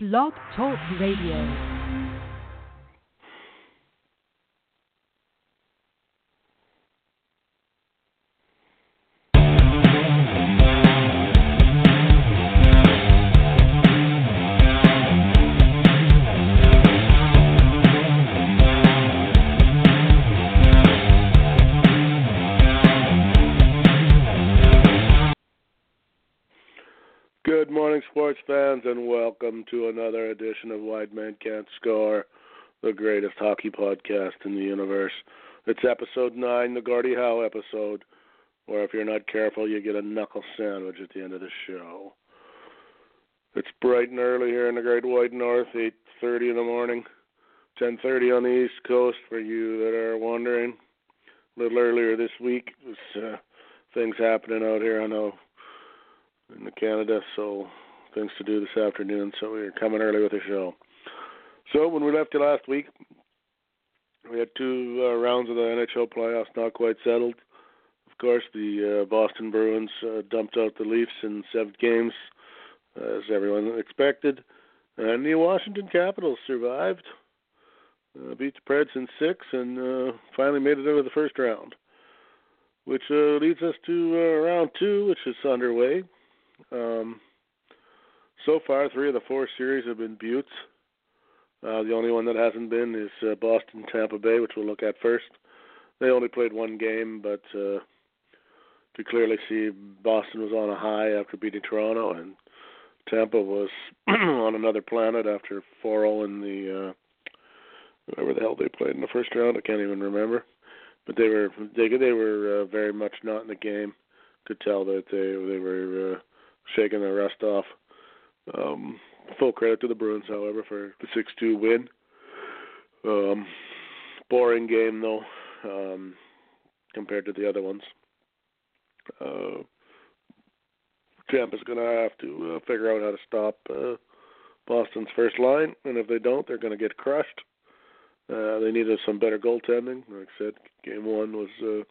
Blog Talk Radio. Morning, sports fans, and welcome to another edition of Wide Man Can't Score, the greatest hockey podcast in the universe. It's episode 9, the Gordie Howe episode, where if you're not careful, you get a knuckle sandwich at the end of the show. It's bright and early here in the Great White North, 8.30 in the morning, 10.30 on the East Coast for you that are wondering. A little earlier this week, there's uh, things happening out here. I know in Canada, so things to do this afternoon. So we're coming early with the show. So when we left you last week, we had two uh, rounds of the NHL playoffs not quite settled. Of course, the uh, Boston Bruins uh, dumped out the Leafs in seven games, as everyone expected, and the Washington Capitals survived, uh, beat the Preds in six, and uh, finally made it out of the first round, which uh, leads us to round two, which is underway. Um, so far, three of the four series have been Buttes. Uh, the only one that hasn't been is uh, Boston Tampa Bay, which we'll look at first. They only played one game, but uh, to clearly see Boston was on a high after beating Toronto, and Tampa was on another planet after 4-0 in the uh, whatever the hell they played in the first round. I can't even remember, but they were they they were uh, very much not in the game. Could tell that they they were uh, shaking the rust off. Um, full credit to the Bruins, however, for the six-two win. Um, boring game though, um, compared to the other ones. Uh, Tampa's going to have to uh, figure out how to stop uh, Boston's first line, and if they don't, they're going to get crushed. Uh, they needed some better goaltending. Like I said, game one was uh,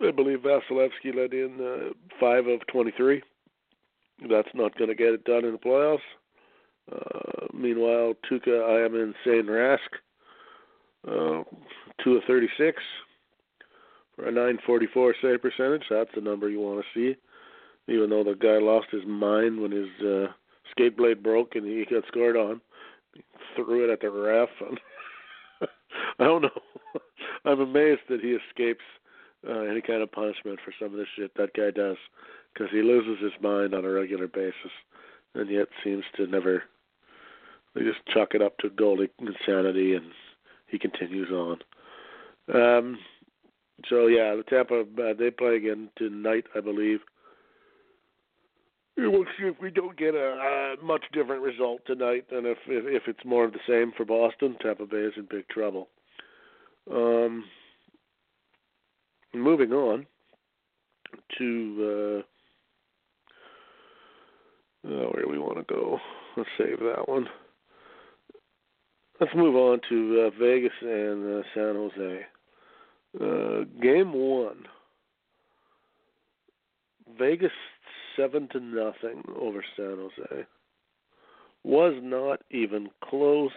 I believe Vasilevskiy led in uh, five of 23. That's not going to get it done in the playoffs. Uh, meanwhile, Tuukka, I am insane Rask, uh, two of 36 for a 944 save percentage. That's the number you want to see. Even though the guy lost his mind when his uh, skate blade broke and he got scored on, he threw it at the ref. I don't know. I'm amazed that he escapes uh, any kind of punishment for some of the shit that guy does, because he loses his mind on a regular basis, and yet seems to never. They just chalk it up to goalie insanity, and he continues on. Um, so yeah, the Tampa uh, they play again tonight, I believe. We'll see if we don't get a, a much different result tonight, and if, if if it's more of the same for Boston, Tampa Bay is in big trouble. Um, moving on to uh, oh, where do we want to go? Let's save that one. Let's move on to uh, Vegas and uh, San Jose. Uh, game one. Vegas seven to nothing over San Jose. Was not even close.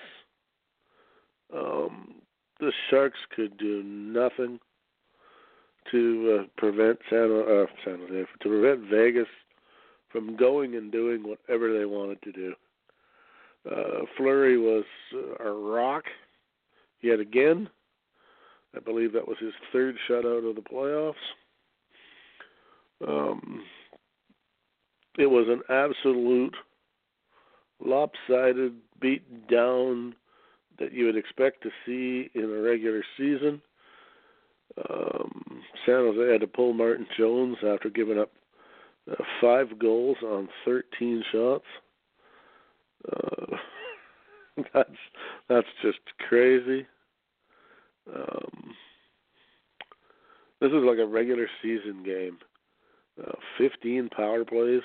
Um, the Sharks could do nothing to uh, prevent San, uh, San Jose to prevent Vegas from going and doing whatever they wanted to do. Uh, Fleury was uh, a rock yet again. I believe that was his third shutout of the playoffs. Um, it was an absolute lopsided beat down that you would expect to see in a regular season. Um, San Jose had to pull Martin Jones after giving up uh, five goals on 13 shots. Uh, that's that's just crazy. Um, this is like a regular season game. Uh, 15 power plays,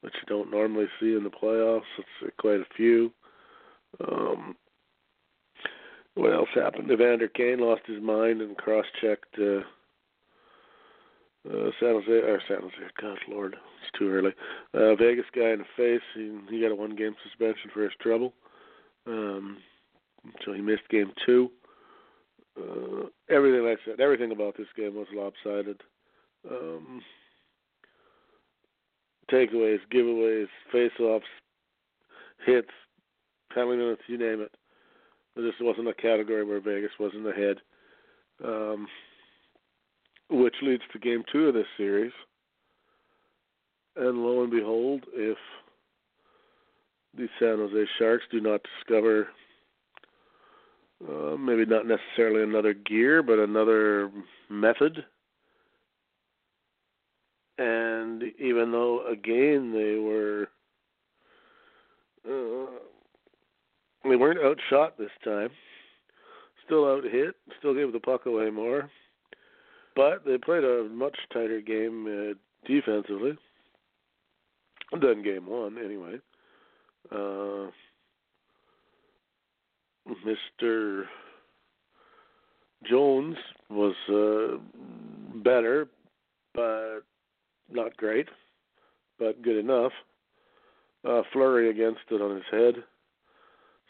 which you don't normally see in the playoffs. It's quite a few. Um, what else happened? Evander Kane lost his mind and cross-checked uh, Uh, San Jose or San Jose, God Lord, it's too early. Uh, Vegas guy in the face. He he got a one game suspension for his trouble. Um, so he missed game two. Uh, everything I said, everything about this game was lopsided. Um, takeaways, giveaways, face-offs, hits, penalty minutes, you name it. This wasn't a category where Vegas wasn't ahead. Um, which leads to game two of this series. And lo and behold, if the San Jose Sharks do not discover uh, maybe not necessarily another gear, but another method. And even though again they were uh, they weren't outshot this time, still out hit, still gave the puck away more, but they played a much tighter game uh, defensively than game one anyway. Uh, Mr. Jones was uh, better, but not great, but good enough. Uh, Fleury against it on his head.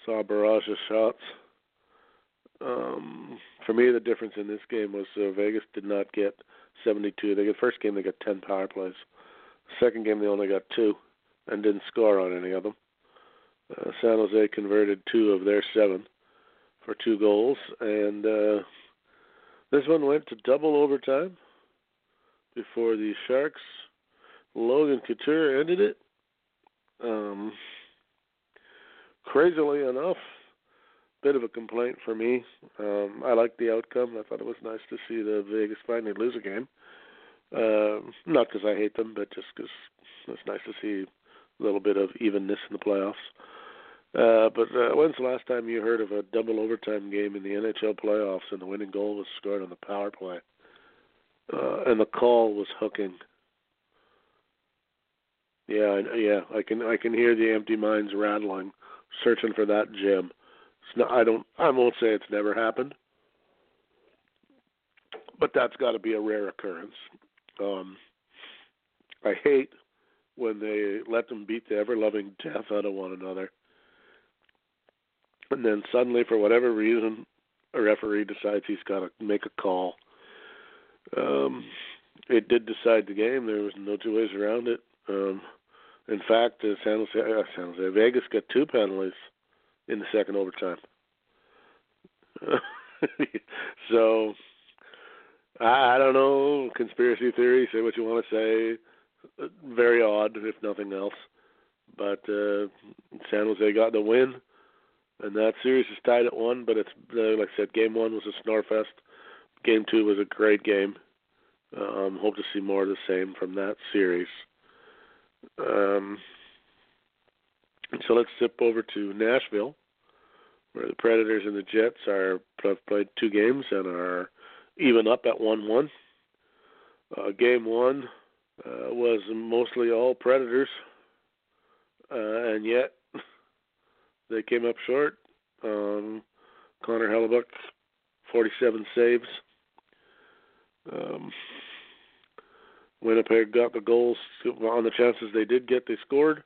Saw a barrage of shots. Um, for me, the difference in this game was uh, Vegas did not get 72. They get first game they got 10 power plays. Second game they only got two, and didn't score on any of them. Uh, San Jose converted two of their seven for two goals, and uh, this one went to double overtime before the Sharks. Logan Couture ended it. Um, crazily enough, bit of a complaint for me. Um, I liked the outcome. I thought it was nice to see the Vegas finally lose a game. Uh, not because I hate them, but just because it's nice to see a little bit of evenness in the playoffs. Uh, but uh, when's the last time you heard of a double overtime game in the NHL playoffs and the winning goal was scored on the power play? Uh, and the call was hooking. Yeah, yeah, I can I can hear the empty minds rattling, searching for that gem. Not, I don't I won't say it's never happened, but that's got to be a rare occurrence. Um, I hate when they let them beat the ever loving death out of one another and then suddenly, for whatever reason, a referee decides he's got to make a call. Um, it did decide the game. There was no two ways around it. Um, in fact, uh, San Jose, uh, San Jose, Vegas got two penalties in the second overtime. so I, I don't know. Conspiracy theory. Say what you want to say. Very odd, if nothing else. But uh, San Jose got the win and that series is tied at one. But it's uh, like I said, game one was a snore fest. Game two was a great game. Um, hope to see more of the same from that series. Um, so let's zip over to Nashville, where the Predators and the Jets are have played two games and are even up at one-one. Uh, game one uh, was mostly all Predators, uh, and yet they came up short. Um, Connor Hellebuyck, 47 saves. Um, Winnipeg got the goals on the chances they did get. They scored.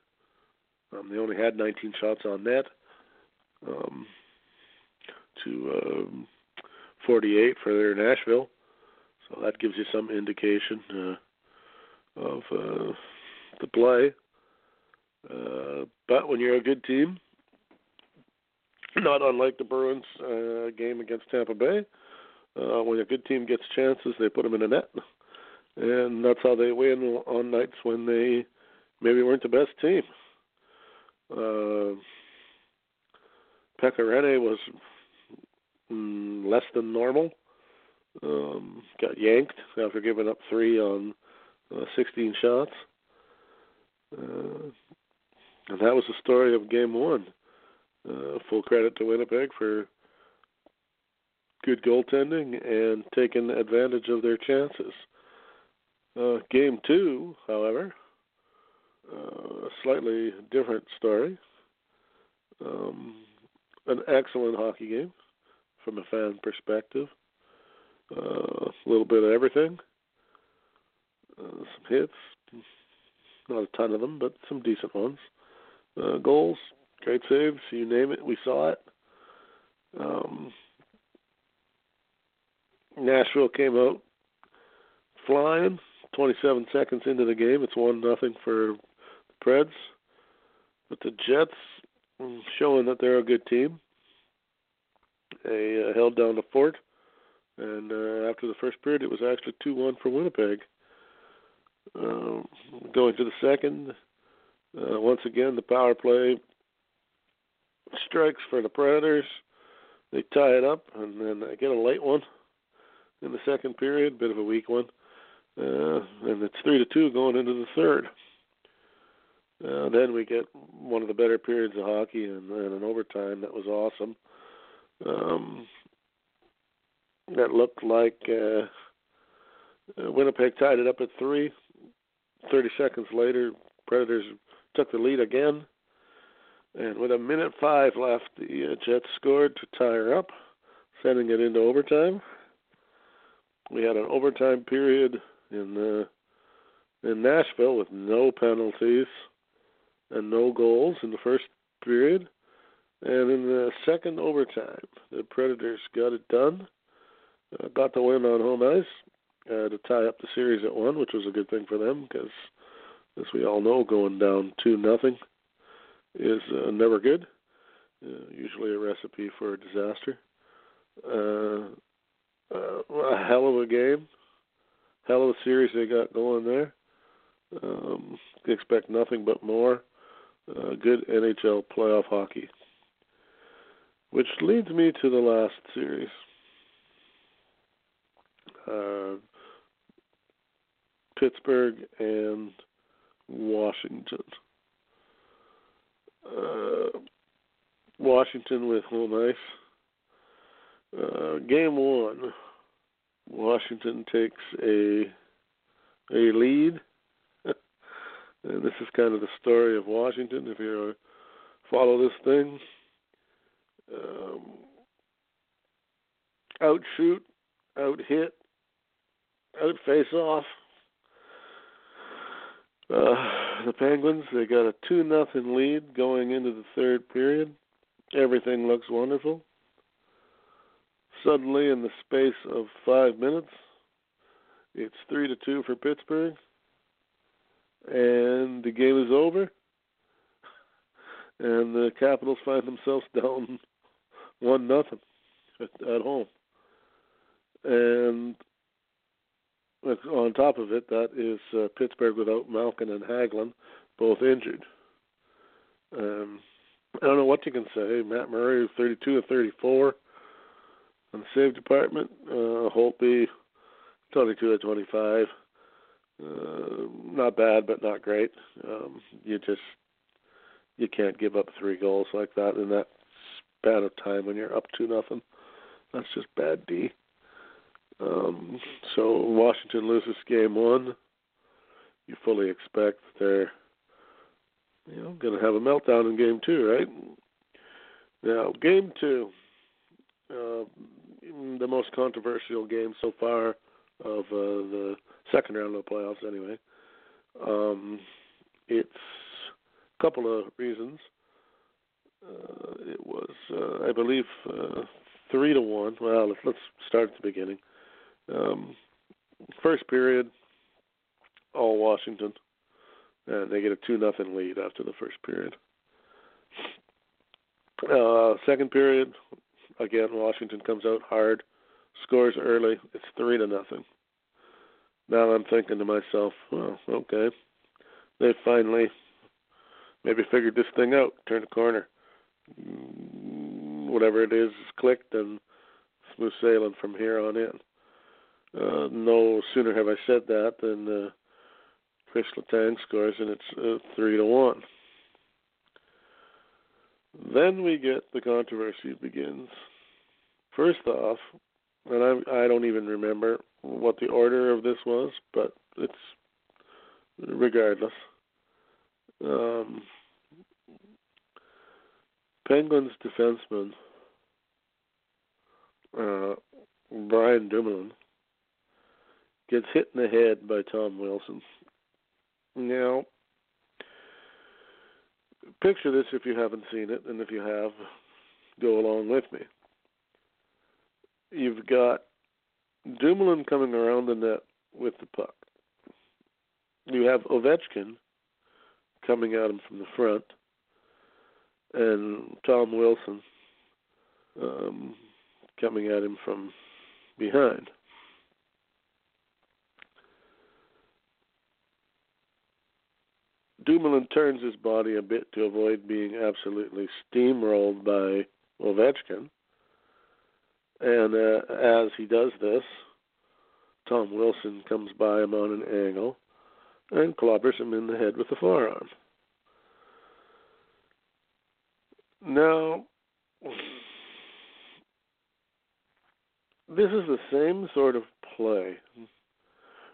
Um, they only had 19 shots on net um, to um, 48 for their Nashville. So that gives you some indication uh, of uh, the play. Uh, but when you're a good team, not unlike the Bruins uh, game against Tampa Bay. Uh, when a good team gets chances, they put them in the net, and that's how they win on nights when they maybe weren't the best team. Uh, Pekka Rinne was mm, less than normal. Um, got yanked after giving up three on uh, 16 shots. Uh, and that was the story of game one. Uh, full credit to Winnipeg for good goaltending and taking advantage of their chances. Uh, game two, however, uh, a slightly different story. Um, an excellent hockey game from a fan perspective. Uh, a little bit of everything. some hits, not a ton of them, but some decent ones. Uh, goals, great saves, you name it, we saw it. Um, Nashville came out flying. 27 seconds into the game, it's one nothing for Preds. But the Jets mm, showing that they're a good team. They uh, held down the fort, and uh, after the first period, it was actually two one for Winnipeg. Um, going to the second, uh, once again the power play strikes for the Predators. They tie it up, and then they get a late one in the second period, bit of a weak one, uh, and it's three to two going into the third. Uh, then we get one of the better periods of hockey and, and an overtime that was awesome. Um, that looked like uh, uh Winnipeg tied it up at three. Thirty seconds later, Predators took the lead again, and with a minute five left, the uh, Jets scored to tie her up, sending it into overtime. We had an overtime period in uh, in Nashville with no penalties and no goals in the first period. And in the second overtime, the Predators got it done, uh, got the win on home ice uh, to tie up the series at one, which was a good thing for them because, as we all know, going down two nothing is uh, never good. Uh, usually a recipe for a disaster. Uh, uh, a hell of a game, hell of a series they got going there. Um, expect nothing but more uh, good NHL playoff hockey. Which leads me to the last series. Uh, Pittsburgh and Washington. Uh, Washington with home ice. Uh, game one, Washington takes a a lead and this is kind of the story of Washington. If you follow this thing, um, outshoot, out hit, out face off. Uh, the Penguins they got a two nothing lead going into the third period. Everything looks wonderful. Suddenly, in the space of five minutes, it's three to two for Pittsburgh and the game is over, and the Capitals find themselves down one nothing at, at home, and on top of it, that is uh, Pittsburgh without Malkin and Hagelin, both injured. Um, I don't know what you can say. Matt Murray, 32 and 34 on the save department. Uh, Holtby, 22 to 25. Uh, not bad, but not great. Um, you just you can't give up three goals like that in that span of time when you're up two nothing. That's just bad D. Um, so Washington loses game one. You fully expect they're you know going to have a meltdown in game two, right? Now game two, uh, the most controversial game so far of uh, the second round of the playoffs anyway. Um, it's a couple of reasons. Uh, it was, uh, I believe, uh, three to one. Well, let's, let's start at the beginning. Um, first period, all Washington, and they get a two nothing lead after the first period. Uh, second period, again, Washington comes out hard, scores early. It's three to nothing. Now I'm thinking to myself, well, okay, they finally maybe figured this thing out, turned a corner. Mm, whatever it is is clicked and smooth sailing from here on in. Uh, no sooner have I said that than uh, Chris Letang scores, and it's uh, three to one. Then we get the controversy begins. First off, and I I don't even remember what the order of this was, but it's regardless. Um, Penguins defenseman uh, Brian Dumoulin gets hit in the head by Tom Wilson. Now, picture this if you haven't seen it, and if you have, go along with me. You've got Dumoulin coming around the net with the puck. You have Ovechkin coming at him from the front, and Tom Wilson um, coming at him from behind. Dumoulin turns his body a bit to avoid being absolutely steamrolled by Ovechkin. And uh, as he does this, Tom Wilson comes by him on an angle and clobbers him in the head with the forearm. Now, this is the same sort of play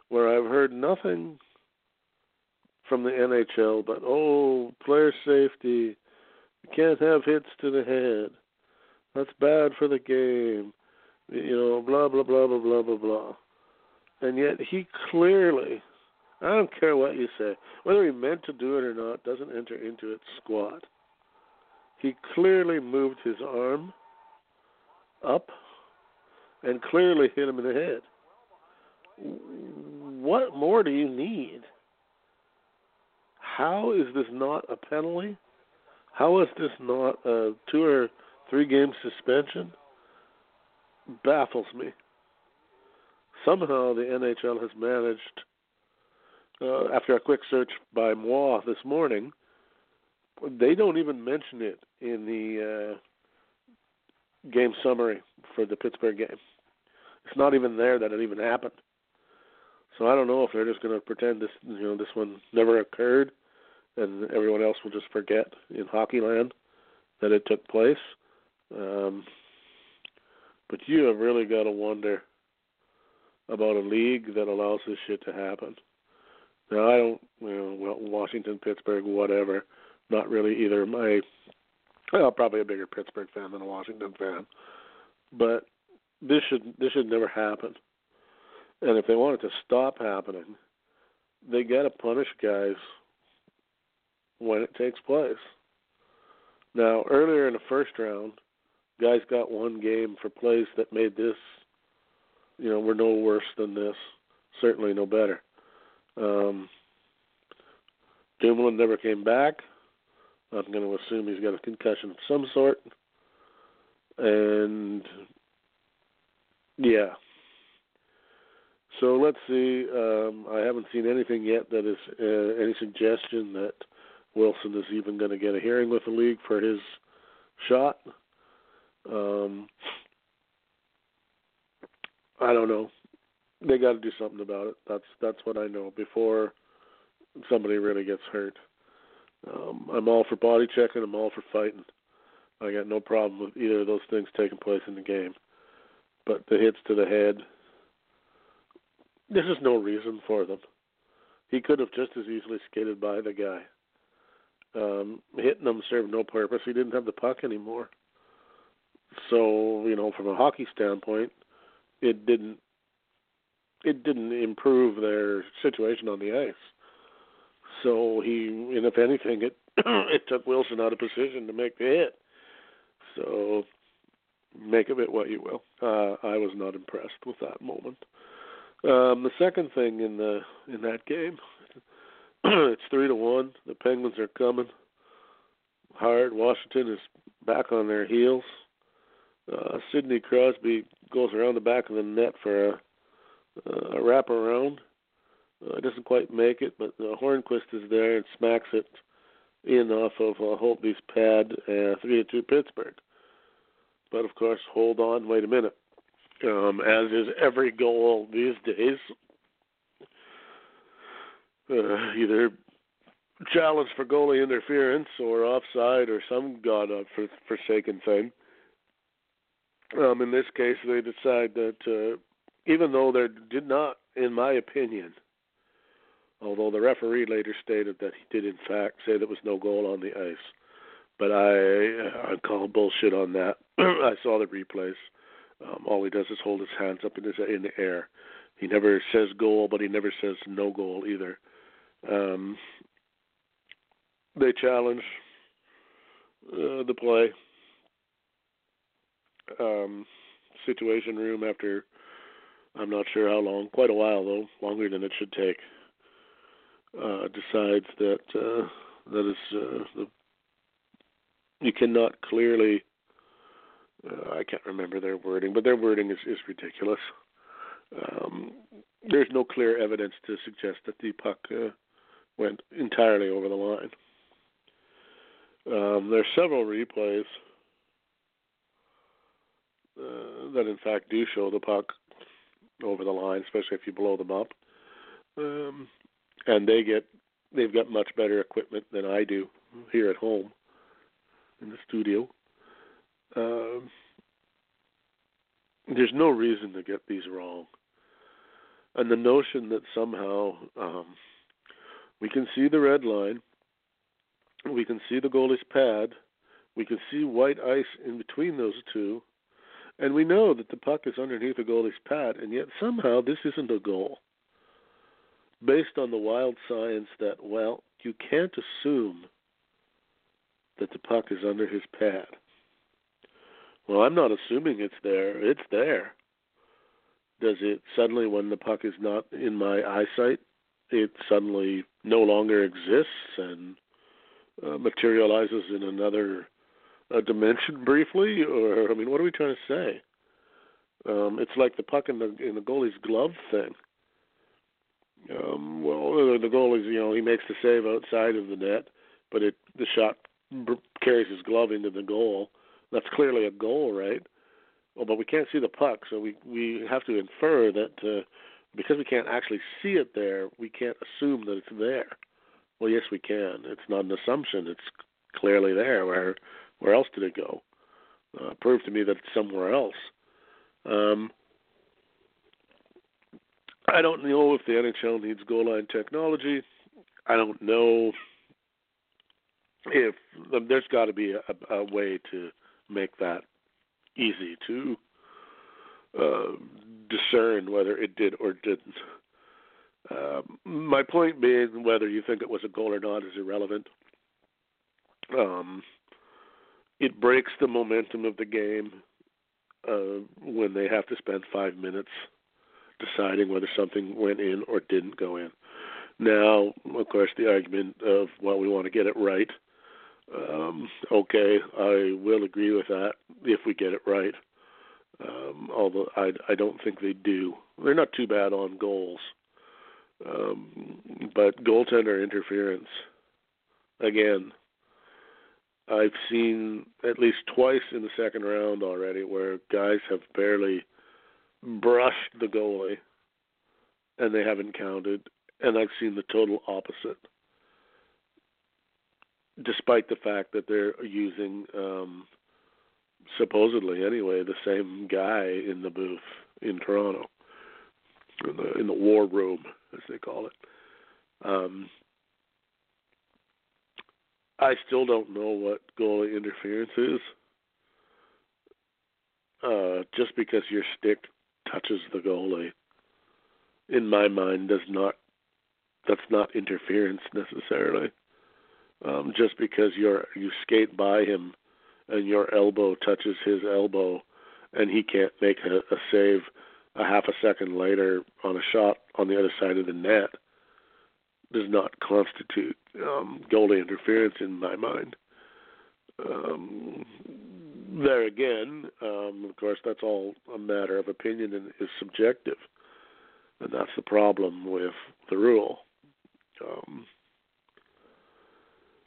where I've heard nothing from the NHL but, oh, player safety, you can't have hits to the head. That's bad for the game. You know, blah, blah, blah, blah, blah, blah, blah. And yet he clearly, I don't care what you say, whether he meant to do it or not, doesn't enter into it squat. He clearly moved his arm up and clearly hit him in the head. What more do you need? How is this not a penalty? How is this not a two or three game suspension? Baffles me. Somehow the NHL has managed, uh, after a quick search by Moi this morning, they don't even mention it in the uh, game summary for the Pittsburgh game. It's not even there that it even happened. So I don't know if they're just going to pretend this, you know, this one never occurred, and everyone else will just forget in hockey land that it took place. Um, but you have really got to wonder about a league that allows this shit to happen. Now I don't, you know, well Washington, Pittsburgh, whatever. Not really either. My, well, probably a bigger Pittsburgh fan than a Washington fan, but this should this should never happen. And if they want it to stop happening, they got to punish guys when it takes place. Now, earlier in the first round, guys got one game for plays that made this, you know, were no worse than this, certainly no better. Um, Dumoulin never came back. I'm going to assume he's got a concussion of some sort. And yeah. So let's see. Um, I haven't seen anything yet that is uh, any suggestion that Wilson is even going to get a hearing with the league for his shot. Um, I don't know. They got to do something about it. That's that's what I know before somebody really gets hurt. Um, I'm all for body checking. I'm all for fighting. I got no problem with either of those things taking place in the game. But the hits to the head, there's just no reason for them. He could have just as easily skated by the guy. Um, hitting him served no purpose. He didn't have the puck anymore. So you know, from a hockey standpoint, it didn't it didn't improve their situation on the ice. So he, and if anything, it it took Wilson out of position to make the hit. So make of it what you will. Uh, I was not impressed with that moment. Um, the second thing in the in that game, it's three to one. The Penguins are coming hard. Washington is back on their heels. Uh, Sidney Crosby goes around the back of the net for a, a wraparound. Uh, doesn't quite make it, but uh, Hornqvist is there and smacks it in off of uh, Holtby's pad, uh, three to two Pittsburgh. But of course, hold on, wait a minute. Um, as is every goal these days, uh, either challenge for goalie interference or offside or some god forsaken thing. Um, in this case, they decide that uh, even though there did not, in my opinion, although the referee later stated that he did in fact say there was no goal on the ice, but I I call bullshit on that. I saw the replays. Um, all he does is hold his hands up in his in the air, he never says goal, but he never says no goal either. Um, they challenge uh, the play. Um, situation room after I'm not sure how long, quite a while though, longer than it should take. Uh, decides that uh, that is uh, the you cannot clearly. Uh, I can't remember their wording, but their wording is is ridiculous. Um, there's no clear evidence to suggest that the puck uh, went entirely over the line. Um, there are several replays uh, that, in fact, do show the puck over the line, especially if you blow them up. Um, and they get they've got much better equipment than I do here at home in the studio. Um, there's no reason to get these wrong. And the notion that somehow um, we can see the red line, we can see the goalie's pad, we can see white ice in between those two, and we know that the puck is underneath the goalie's pad, and yet somehow this isn't a goal. Based on the wild science that, well, you can't assume that the puck is under his pad. Well, I'm not assuming it's there. It's there. Does it suddenly, when the puck is not in my eyesight, it suddenly no longer exists and uh, materializes in another uh, dimension briefly? Or, I mean, what are we trying to say? Um, it's like the puck in the in the goalie's glove thing. Um, well, the goalie's, you know, he makes the save outside of the net, but it the shot carries his glove into the goal. That's clearly a goal, right? Well, but we can't see the puck, so we we have to infer that uh, because we can't actually see it there, we can't assume that it's there. Well, yes, we can. It's not an assumption. It's clearly there. Where where else did it go? Uh, prove to me that it's somewhere else. Um, I don't know if the NHL needs goal line technology. I don't know if there's got to be a, a way to make that easy to uh, discern whether it did or didn't. Uh, my point being, whether you think it was a goal or not is irrelevant. Um, it breaks the momentum of the game uh, when they have to spend five minutes deciding whether something went in or didn't go in. Now, of course, the argument of well, we want to get it right um, okay, I will agree with that if we get it right. Um, although I, I don't think they do. They're not too bad on goals. Um, but goaltender interference, again, I've seen at least twice in the second round already where guys have barely brushed the goalie and they haven't counted, and I've seen the total opposite despite the fact that they're using um, supposedly anyway the same guy in the booth in Toronto, in the in the war room as they call it. Um, I still don't know what goalie interference is. Uh, just because your stick touches the goalie, in my mind, does not. That's not interference necessarily um, just because you're you skate by him and your elbow touches his elbow and he can't make a, a save a half a second later on a shot on the other side of the net does not constitute um, goalie interference in my mind. Um, there again, um, of course, that's all a matter of opinion and is subjective, and that's the problem with the rule. Um,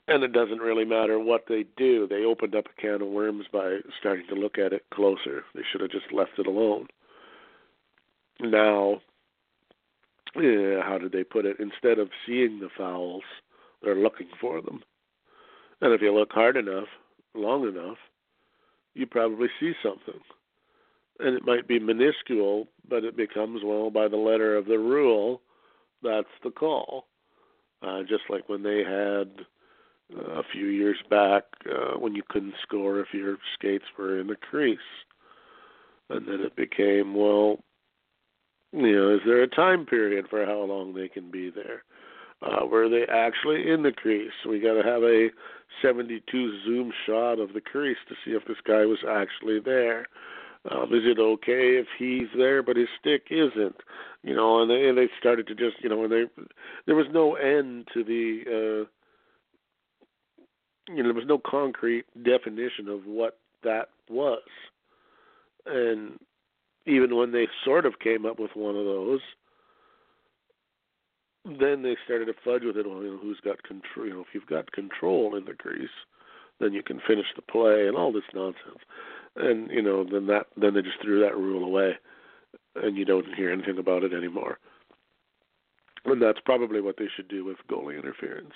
and it doesn't really matter what they do. They opened up a can of worms by starting to look at it closer. They should have just left it alone. Now, how did they put it? Instead of seeing the fouls, they're looking for them. And if you look hard enough, long enough, you probably see something. And it might be minuscule, but it becomes, well, by the letter of the rule, that's the call. Uh, just like when they had uh, a few years back uh, when you couldn't score if your skates were in the crease. And then it became, well, You know, is there a time period for how long they can be there? Uh, were they actually in the crease? We got to have a 72 zoom shot of the crease to see if this guy was actually there. Um, is it okay if he's there but his stick isn't? You know, and they and they started to just you know, and they there was no end to the uh, you know there was no concrete definition of what that was, and even when they sort of came up with one of those, then they started to fudge with it. Well, you know, who's got control? You know, if you've got control in the crease, then you can finish the play and all this nonsense. And you know, then that then they just threw that rule away, and you don't hear anything about it anymore. And that's probably what they should do with goalie interference.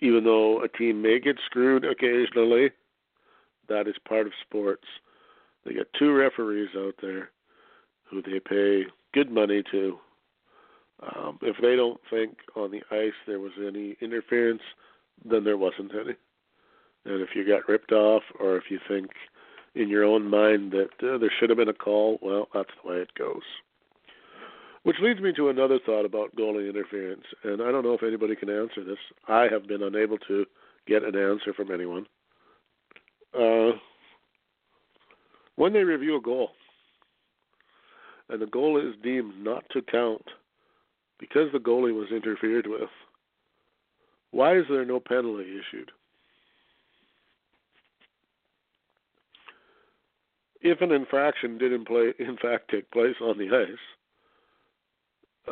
Even though a team may get screwed occasionally, that is part of sports. They got two referees out there who they pay good money to. Um, if they don't think on the ice there was any interference, then there wasn't any. And if you got ripped off, or if you think in your own mind that uh, there should have been a call, well, that's the way it goes. Which leads me to another thought about goalie interference, and I don't know if anybody can answer this. I have been unable to get an answer from anyone. Uh, when they review a goal, and the goal is deemed not to count because the goalie was interfered with, why is there no penalty issued? If an infraction did in, play, in fact take place on the ice,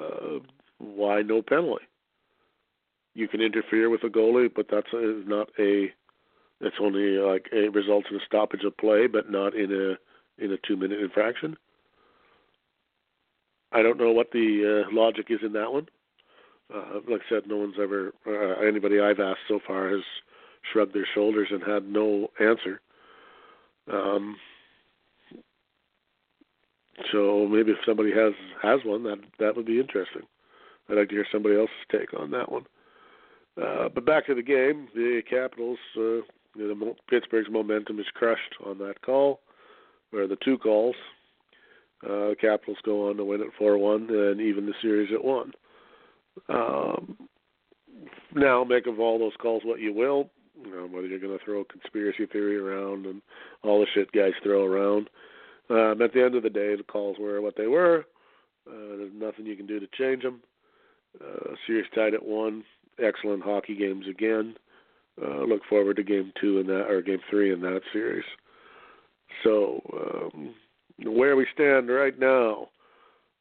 uh, why no penalty? You can interfere with a goalie, but that's a, not a. It's only like a results in a stoppage of play, but not in a in a two minute infraction. I don't know what the uh, logic is in that one. Uh, like I said, no one's ever uh, anybody I've asked so far has shrugged their shoulders and had no answer. Um, so maybe if somebody has has one, that that would be interesting. I'd like to hear somebody else's take on that one. Uh, but back to the game, the Capitals, uh, you know, Pittsburgh's momentum is crushed on that call, or the two calls. Uh, Capitals go on to win it four one and even the series at one. Um, now, make of all those calls what you will. You know, whether you're going to throw conspiracy theory around and all the shit guys throw around. Um, at the end of the day, the calls were what they were. Uh, there's nothing you can do to change them. Uh, series tied at one. Excellent hockey games again. Uh, look forward to game two in that or game three in that series. So um, where we stand right now,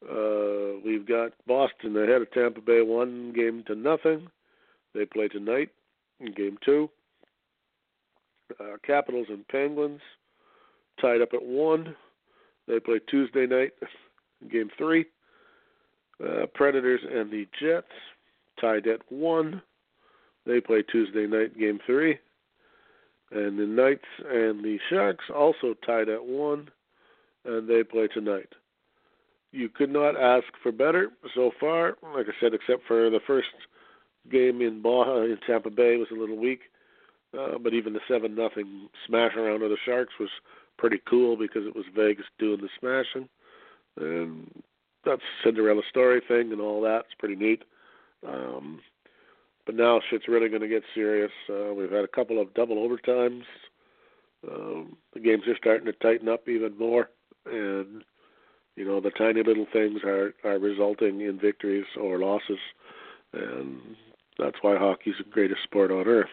uh, we've got Boston ahead of Tampa Bay one game to nothing. They play tonight in game two. Uh, Capitals and Penguins tied up at one. They play Tuesday night, in game three. Uh, Predators and the Jets tied at one. They play Tuesday night, game three. And the Knights and the Sharks also tied at one, and they play tonight. You could not ask for better so far. Like I said, except for the first game in Baja in Tampa Bay was a little weak, uh, but even the seven nothing smash around of the Sharks was pretty cool because it was Vegas doing the smashing, and that's Cinderella story thing and all that. It's pretty neat. Um, but now shit's really going to get serious. Uh, we've had a couple of double overtimes. Um, the games are starting to tighten up even more, and you know the tiny little things are are resulting in victories or losses, and that's why hockey's the greatest sport on earth.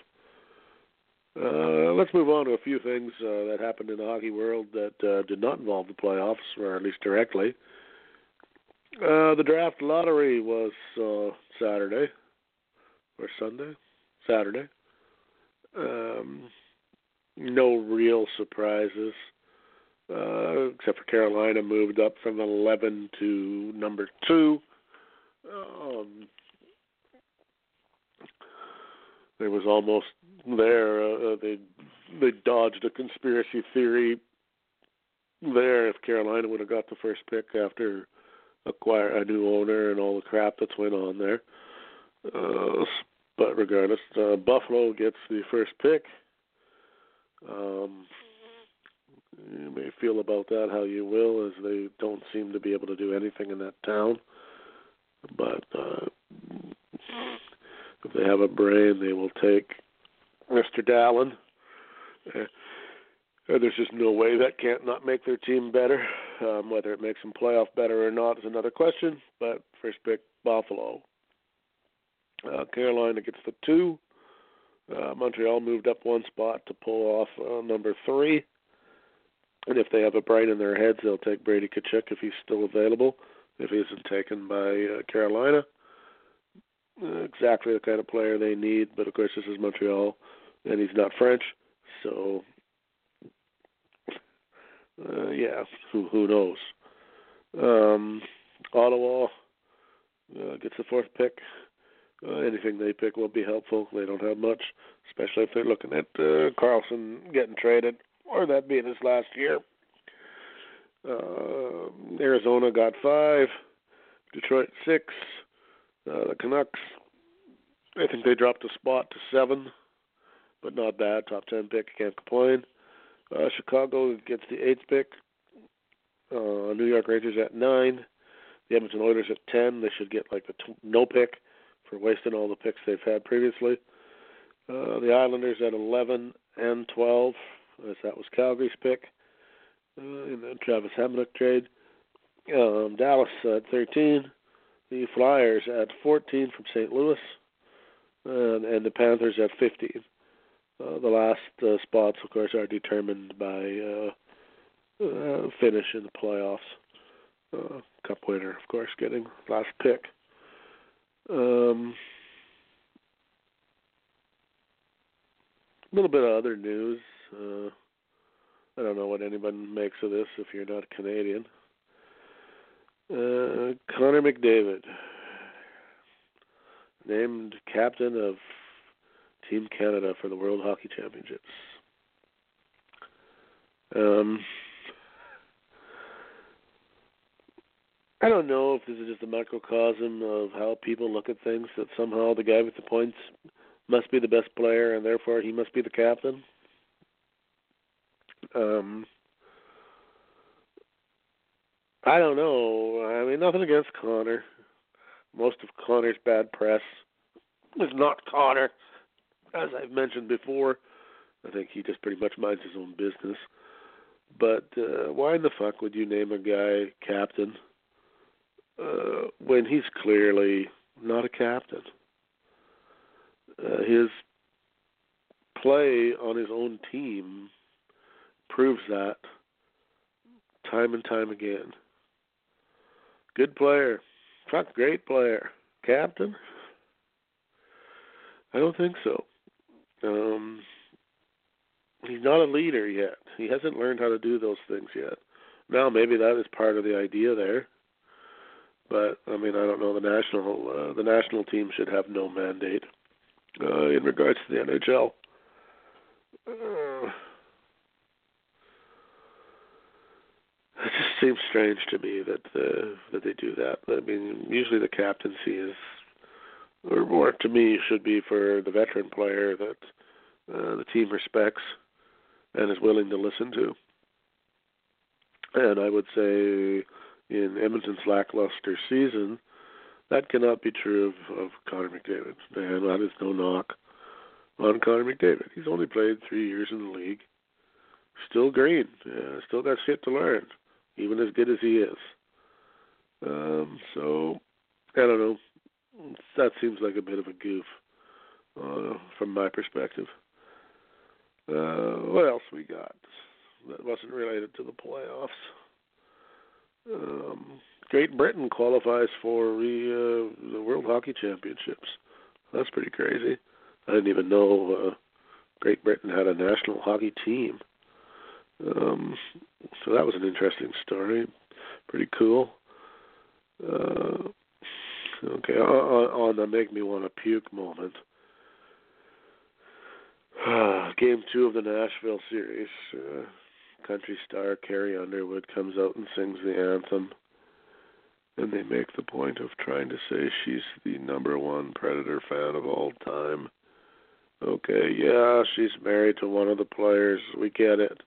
Uh, let's move on to a few things uh, that happened in the hockey world that uh, did not involve the playoffs, or at least directly. Uh, the draft lottery was uh, Saturday or Sunday, Saturday. Um, no real surprises, uh, except for Carolina moved up from 11 to number two. Um, there was almost there. Uh, uh, they they dodged a conspiracy theory there. If Carolina would have got the first pick after acquire a new owner and all the crap that's went on there. Uh, but regardless, uh, Buffalo gets the first pick. Um, You may feel about that how you will, as they don't seem to be able to do anything in that town. But uh, if they have a brain, they will take Mr. Dahlin. Uh, there's just no way that can't not make their team better. Um, whether it makes them playoff better or not is another question. But first pick, Buffalo. Uh, Carolina gets the two. Uh, Montreal moved up one spot to pull off uh, number three. And if they have a brain in their heads, they'll take Brady Tkachuk if he's still available, if he isn't taken by uh, Carolina. Uh, exactly the kind of player they need, but of course this is Montreal, and he's not French, so uh, yeah, who who knows? Um, Ottawa uh, gets the fourth pick. Uh, anything they pick will be helpful. They don't have much, especially if they're looking at uh, Karlsson getting traded or that being his last year. Uh, Arizona got five, Detroit six. Uh, the Canucks, I think they dropped a spot to seven, but not bad. Top ten pick, can't complain. Uh, Chicago gets the eighth pick. Uh, New York Rangers at nine. The Edmonton Oilers at ten. They should get like the t- no pick for wasting all the picks they've had previously. Uh, the Islanders at eleven and twelve, as that was Calgary's pick uh, in the Travis Hamonic trade. Um, Dallas at thirteen. The Flyers at fourteen from St. Louis, and, and the Panthers at fifteen. Uh, the last uh, spots, of course, are determined by uh, uh, finish in the playoffs. Uh, cup winner, of course, getting last pick. Um, a little bit of other news. Uh, I don't know what anyone makes of this if you're not Canadian. Uh, Connor McDavid, named captain of Team Canada for the World Hockey Championships. Um, I don't know if this is just a microcosm of how people look at things, that somehow the guy with the points must be the best player and therefore he must be the captain. Um, I don't know. I mean, nothing against Connor. Most of Connor's bad press is not Connor as I've mentioned before, I think he just pretty much minds his own business. But uh, why in the fuck would you name a guy captain uh, when he's clearly not a captain? Uh, his play on his own team proves that time and time again. Good player, fuck, great player, captain. I don't think so. Um, he's not a leader yet. He hasn't learned how to do those things yet. Now maybe that is part of the idea there. But I mean, I don't know. The national uh, the national team should have no mandate uh, in regards to the NHL. Uh, it just seems strange to me that uh, that they do that. I mean, usually the captaincy is or more to me should be for the veteran player that uh, the team respects and is willing to listen to. And I would say in Edmonton's lackluster season, that cannot be true of, of Connor McDavid. And that is no knock on Connor McDavid. He's only played three years in the league. Still green. Uh, still got shit to learn, even as good as he is. Um, so, I don't know that seems like a bit of a goof uh, from my perspective. Uh, what else we got that wasn't related to the playoffs? Um, Great Britain qualifies for the, uh, the World Hockey Championships. That's pretty crazy. I didn't even know uh, Great Britain had a national hockey team. Um, so that was an interesting story. Pretty cool. Uh, Okay, on, on the make me want to puke moment. Game two of the Nashville series. Uh, country star Carrie Underwood comes out and sings the anthem, and they make the point of trying to say she's the number one Predator fan of all time. Okay, yeah, she's married to one of the players. We get it.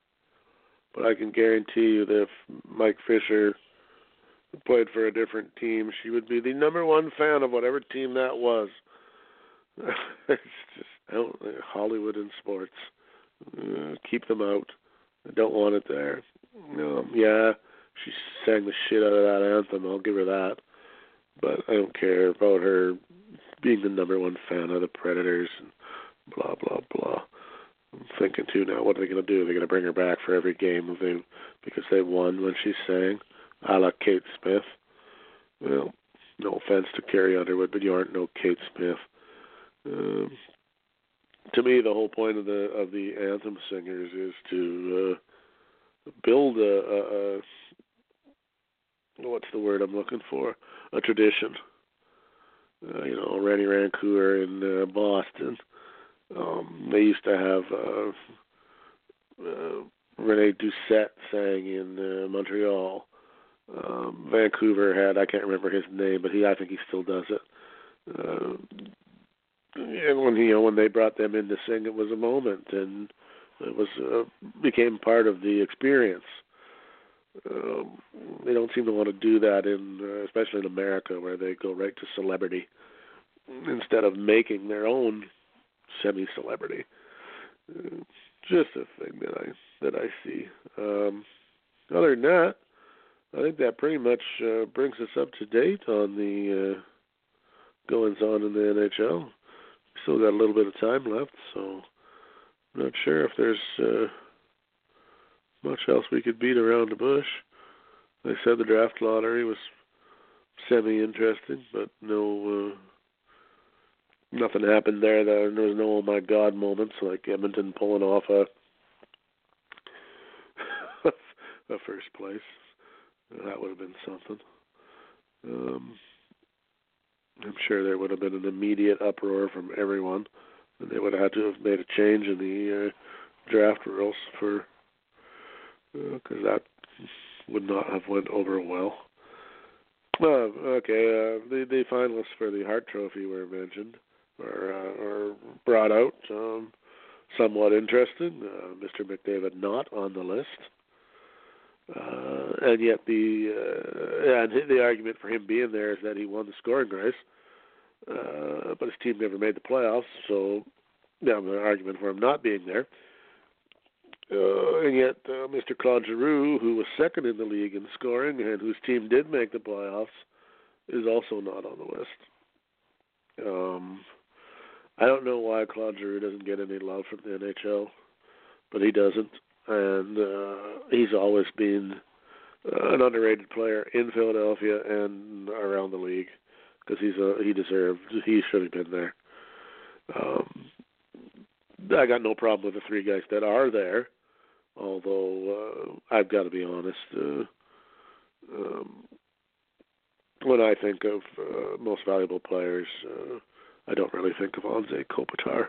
But I can guarantee you that if Mike Fisher played for a different team, she would be the number one fan of whatever team that was. it's just I don't, Hollywood and sports. Uh, keep them out. I don't want it there. Um, yeah, she sang the shit out of that anthem. I'll give her that. But I don't care about her being the number one fan of the Predators and blah blah blah. I'm thinking too now, what are they going to do? Are They're going to bring her back for every game they because they won when she sang, a la Kate Smith. Well, no offense to Carrie Underwood, but you aren't no Kate Smith. Um, to me, the whole point of the of the anthem singers is to uh, build a, a, a what's the word I'm looking for? A tradition. Uh, you know, Rennie Rancourt in uh, Boston. Um, they used to have uh, uh, Rene Doucet sang in uh, Montreal. Um, Vancouver had I can't remember his name, but he I think he still does it. Uh, and when you know when they brought them in to sing, it was a moment, and it was uh, became part of the experience. Um, they don't seem to want to do that in, uh, especially in America, where they go right to celebrity instead of making their own semi-celebrity. Uh, just a thing that I that I see. Um, other than that, I think that pretty much uh, brings us up to date on the uh, goings on in the NHL still got a little bit of time left, so I'm not sure if there's uh, much else we could beat around the bush. They said the draft lottery was semi interesting, but no uh, nothing happened there. There was no oh my god moments like Edmonton pulling off a a first place. That would have been something. Um, I'm sure there would have been an immediate uproar from everyone, and they would have had to have made a change in the uh, draft rules for because uh, that would not have went over well. Uh, okay, uh, the the finalists for the Hart Trophy were mentioned or uh, or brought out. Um, somewhat interested. Uh, Mr. McDavid not on the list. Uh, and yet the uh, and the argument for him being there is that he won the scoring race, uh, but his team never made the playoffs. So, yeah, the argument for him not being there. Uh, and yet, uh, Mr. Claude Giroux, who was second in the league in scoring and whose team did make the playoffs, is also not on the list. Um, I don't know why Claude Giroux doesn't get any love from the NHL, but he doesn't and uh, he's always been uh, an underrated player in Philadelphia and around the league because he's a he deserved he should have been there. Um, I got no problem with the three guys that are there, although uh, I've got to be honest. Uh, um, when I think of uh, most valuable players, uh, I don't really think of Anze Kopitar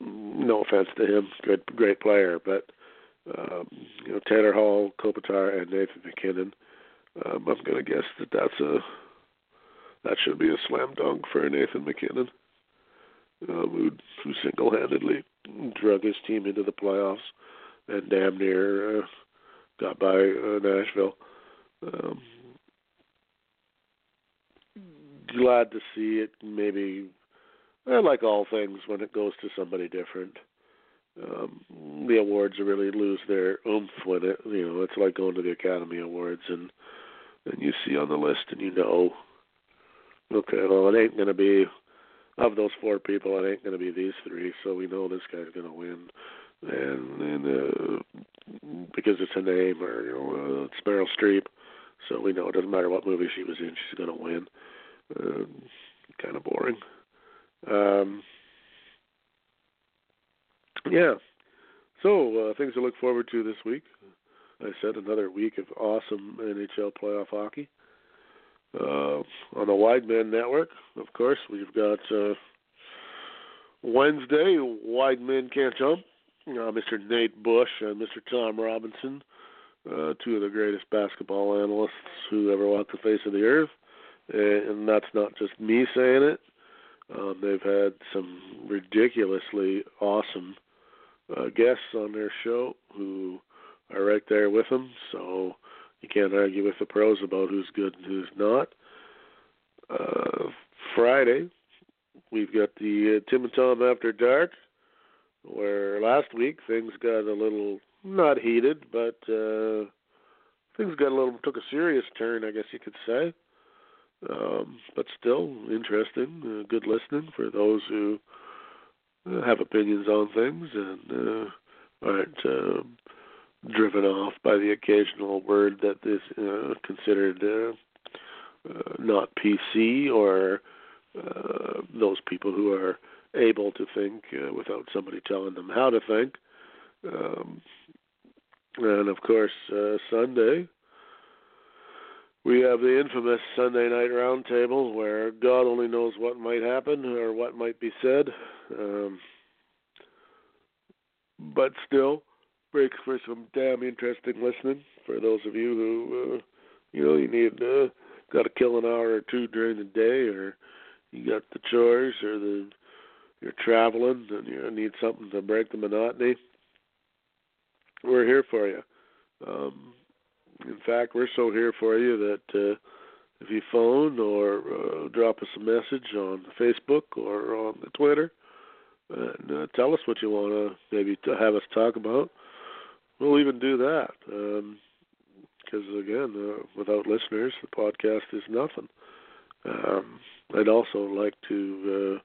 no offense to him, good great player, but um, you know Taylor Hall, Kopitar, and Nathan MacKinnon. Um, I'm going to guess that that's a that should be a slam dunk for Nathan MacKinnon, uh, who, who single-handedly drug his team into the playoffs and damn near uh, got by uh, Nashville. Um, glad to see it maybe well, like all things, when it goes to somebody different, um, the awards really lose their oomph when it. You know, it's like going to the Academy Awards and and you see on the list and you know, okay, well, it ain't to be of those four people. It ain't going to be these three. So we know this guy's going to win, and and uh, because it's a name or you know, uh, it's Meryl Streep, so we know it doesn't matter what movie she was in, she's going to win. Um, kind of boring. Um, yeah. So uh, things to look forward to this week. I said another week of awesome NHL playoff hockey. Uh, on the Wide Men Network, of course, we've got uh, Wednesday, Wide Men Can't Jump. Uh, Mr. Nate Bush and Mr. Tom Robinson, uh, two of the greatest basketball analysts who ever walked the face of the earth. And that's not just me saying it. Um, they've had some ridiculously awesome uh, guests on their show who are right there with them. So you can't argue with the pros about who's good and who's not. Uh, Friday, we've got the uh, Tim and Tom After Dark, where last week things got a little not heated, but uh, things got a little took a serious turn, I guess you could say. Um, but still interesting, uh, good listening for those who uh, have opinions on things and uh, aren't uh, driven off by the occasional word that is uh, considered uh, uh, not PC or uh, those people who are able to think uh, without somebody telling them how to think. Um, and of course, uh, Sunday, we have the infamous Sunday night roundtable where God only knows what might happen or what might be said. Um, but still, breaks for some damn interesting listening for those of you who, uh, you know, you need uh, got to kill an hour or two during the day, or you got the chores, or the you're traveling and you need something to break the monotony. We're here for you. Um, in fact, we're so here for you that uh, if you phone or uh, drop us a message on Facebook or on the Twitter, and uh, tell us what you want to maybe have us talk about, we'll even do that. Because um, again, uh, without listeners, the podcast is nothing. Um, I'd also like to uh,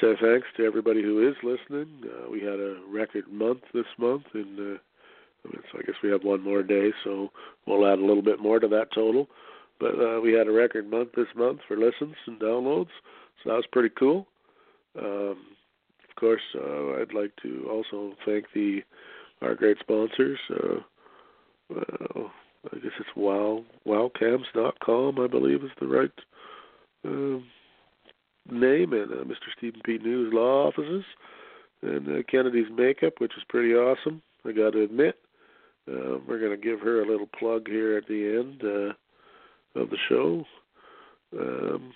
say thanks to everybody who is listening. Uh, we had a record month this month, and uh, so I guess we have one more day, so we'll add a little bit more to that total. But uh, we had a record month this month for listens and downloads, so that was pretty cool. Um, of course, uh, I'd like to also thank the our great sponsors. Uh, well, I guess it's wow wowcams.com, I believe is the right uh, name, and uh, Mr. Stephen P. News Law Offices, and uh, Kennedy's Makeup, which is pretty awesome. I got to admit, uh, we're going to give her a little plug here at the end uh, of the show. Um,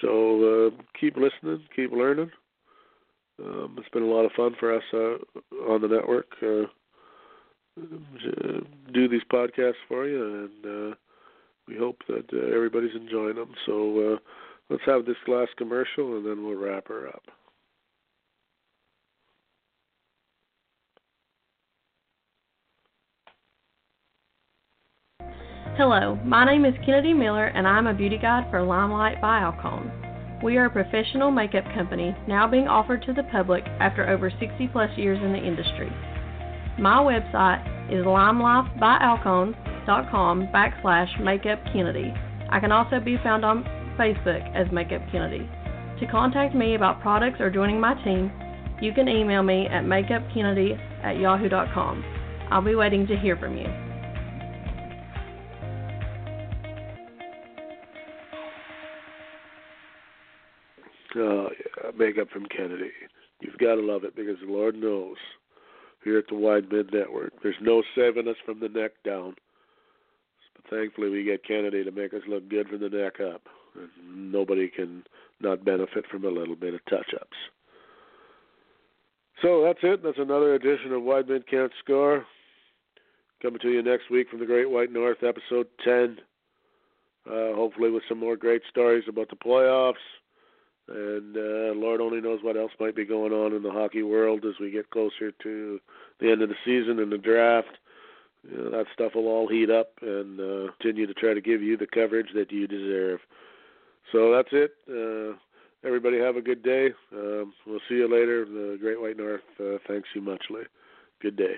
so uh, keep listening, keep learning. Um, it's been a lot of fun for us uh, on the network. Uh, do these podcasts for you, and uh, we hope that everybody's enjoying them. So let's have this last commercial, and then we'll wrap her up. Hello, my name is Kennedy Miller, and I'm a beauty guide for LimeLife by. We are a professional makeup company now being offered to the public after over 60 plus years in the industry. My website is limelifebyalcone.com backslash makeup Kennedy. I can also be found on Facebook as Makeup Kennedy. To contact me about products or joining my team, you can email me at makeupkennedy at yahoo.com. I'll be waiting to hear from you. Makeup from Kennedy. You've got to love it because the Lord knows here at the Wide Mid Network, there's no saving us from the neck down. But thankfully, we get Kennedy to make us look good from the neck up. And nobody can not benefit from a little bit of touch-ups. So that's it. That's another edition of Wide Mid Can't Score. Coming to you next week from the Great White North, episode 10. Uh, hopefully, with some more great stories about the playoffs and uh, Lord only knows what else might be going on in the hockey world as we get closer to the end of the season and the draft. You know, that stuff will all heat up and uh, continue to try to give you the coverage that you deserve. So that's it. Uh, everybody have a good day. Um, we'll see you later. The Great White North uh, thanks you muchly. Good day.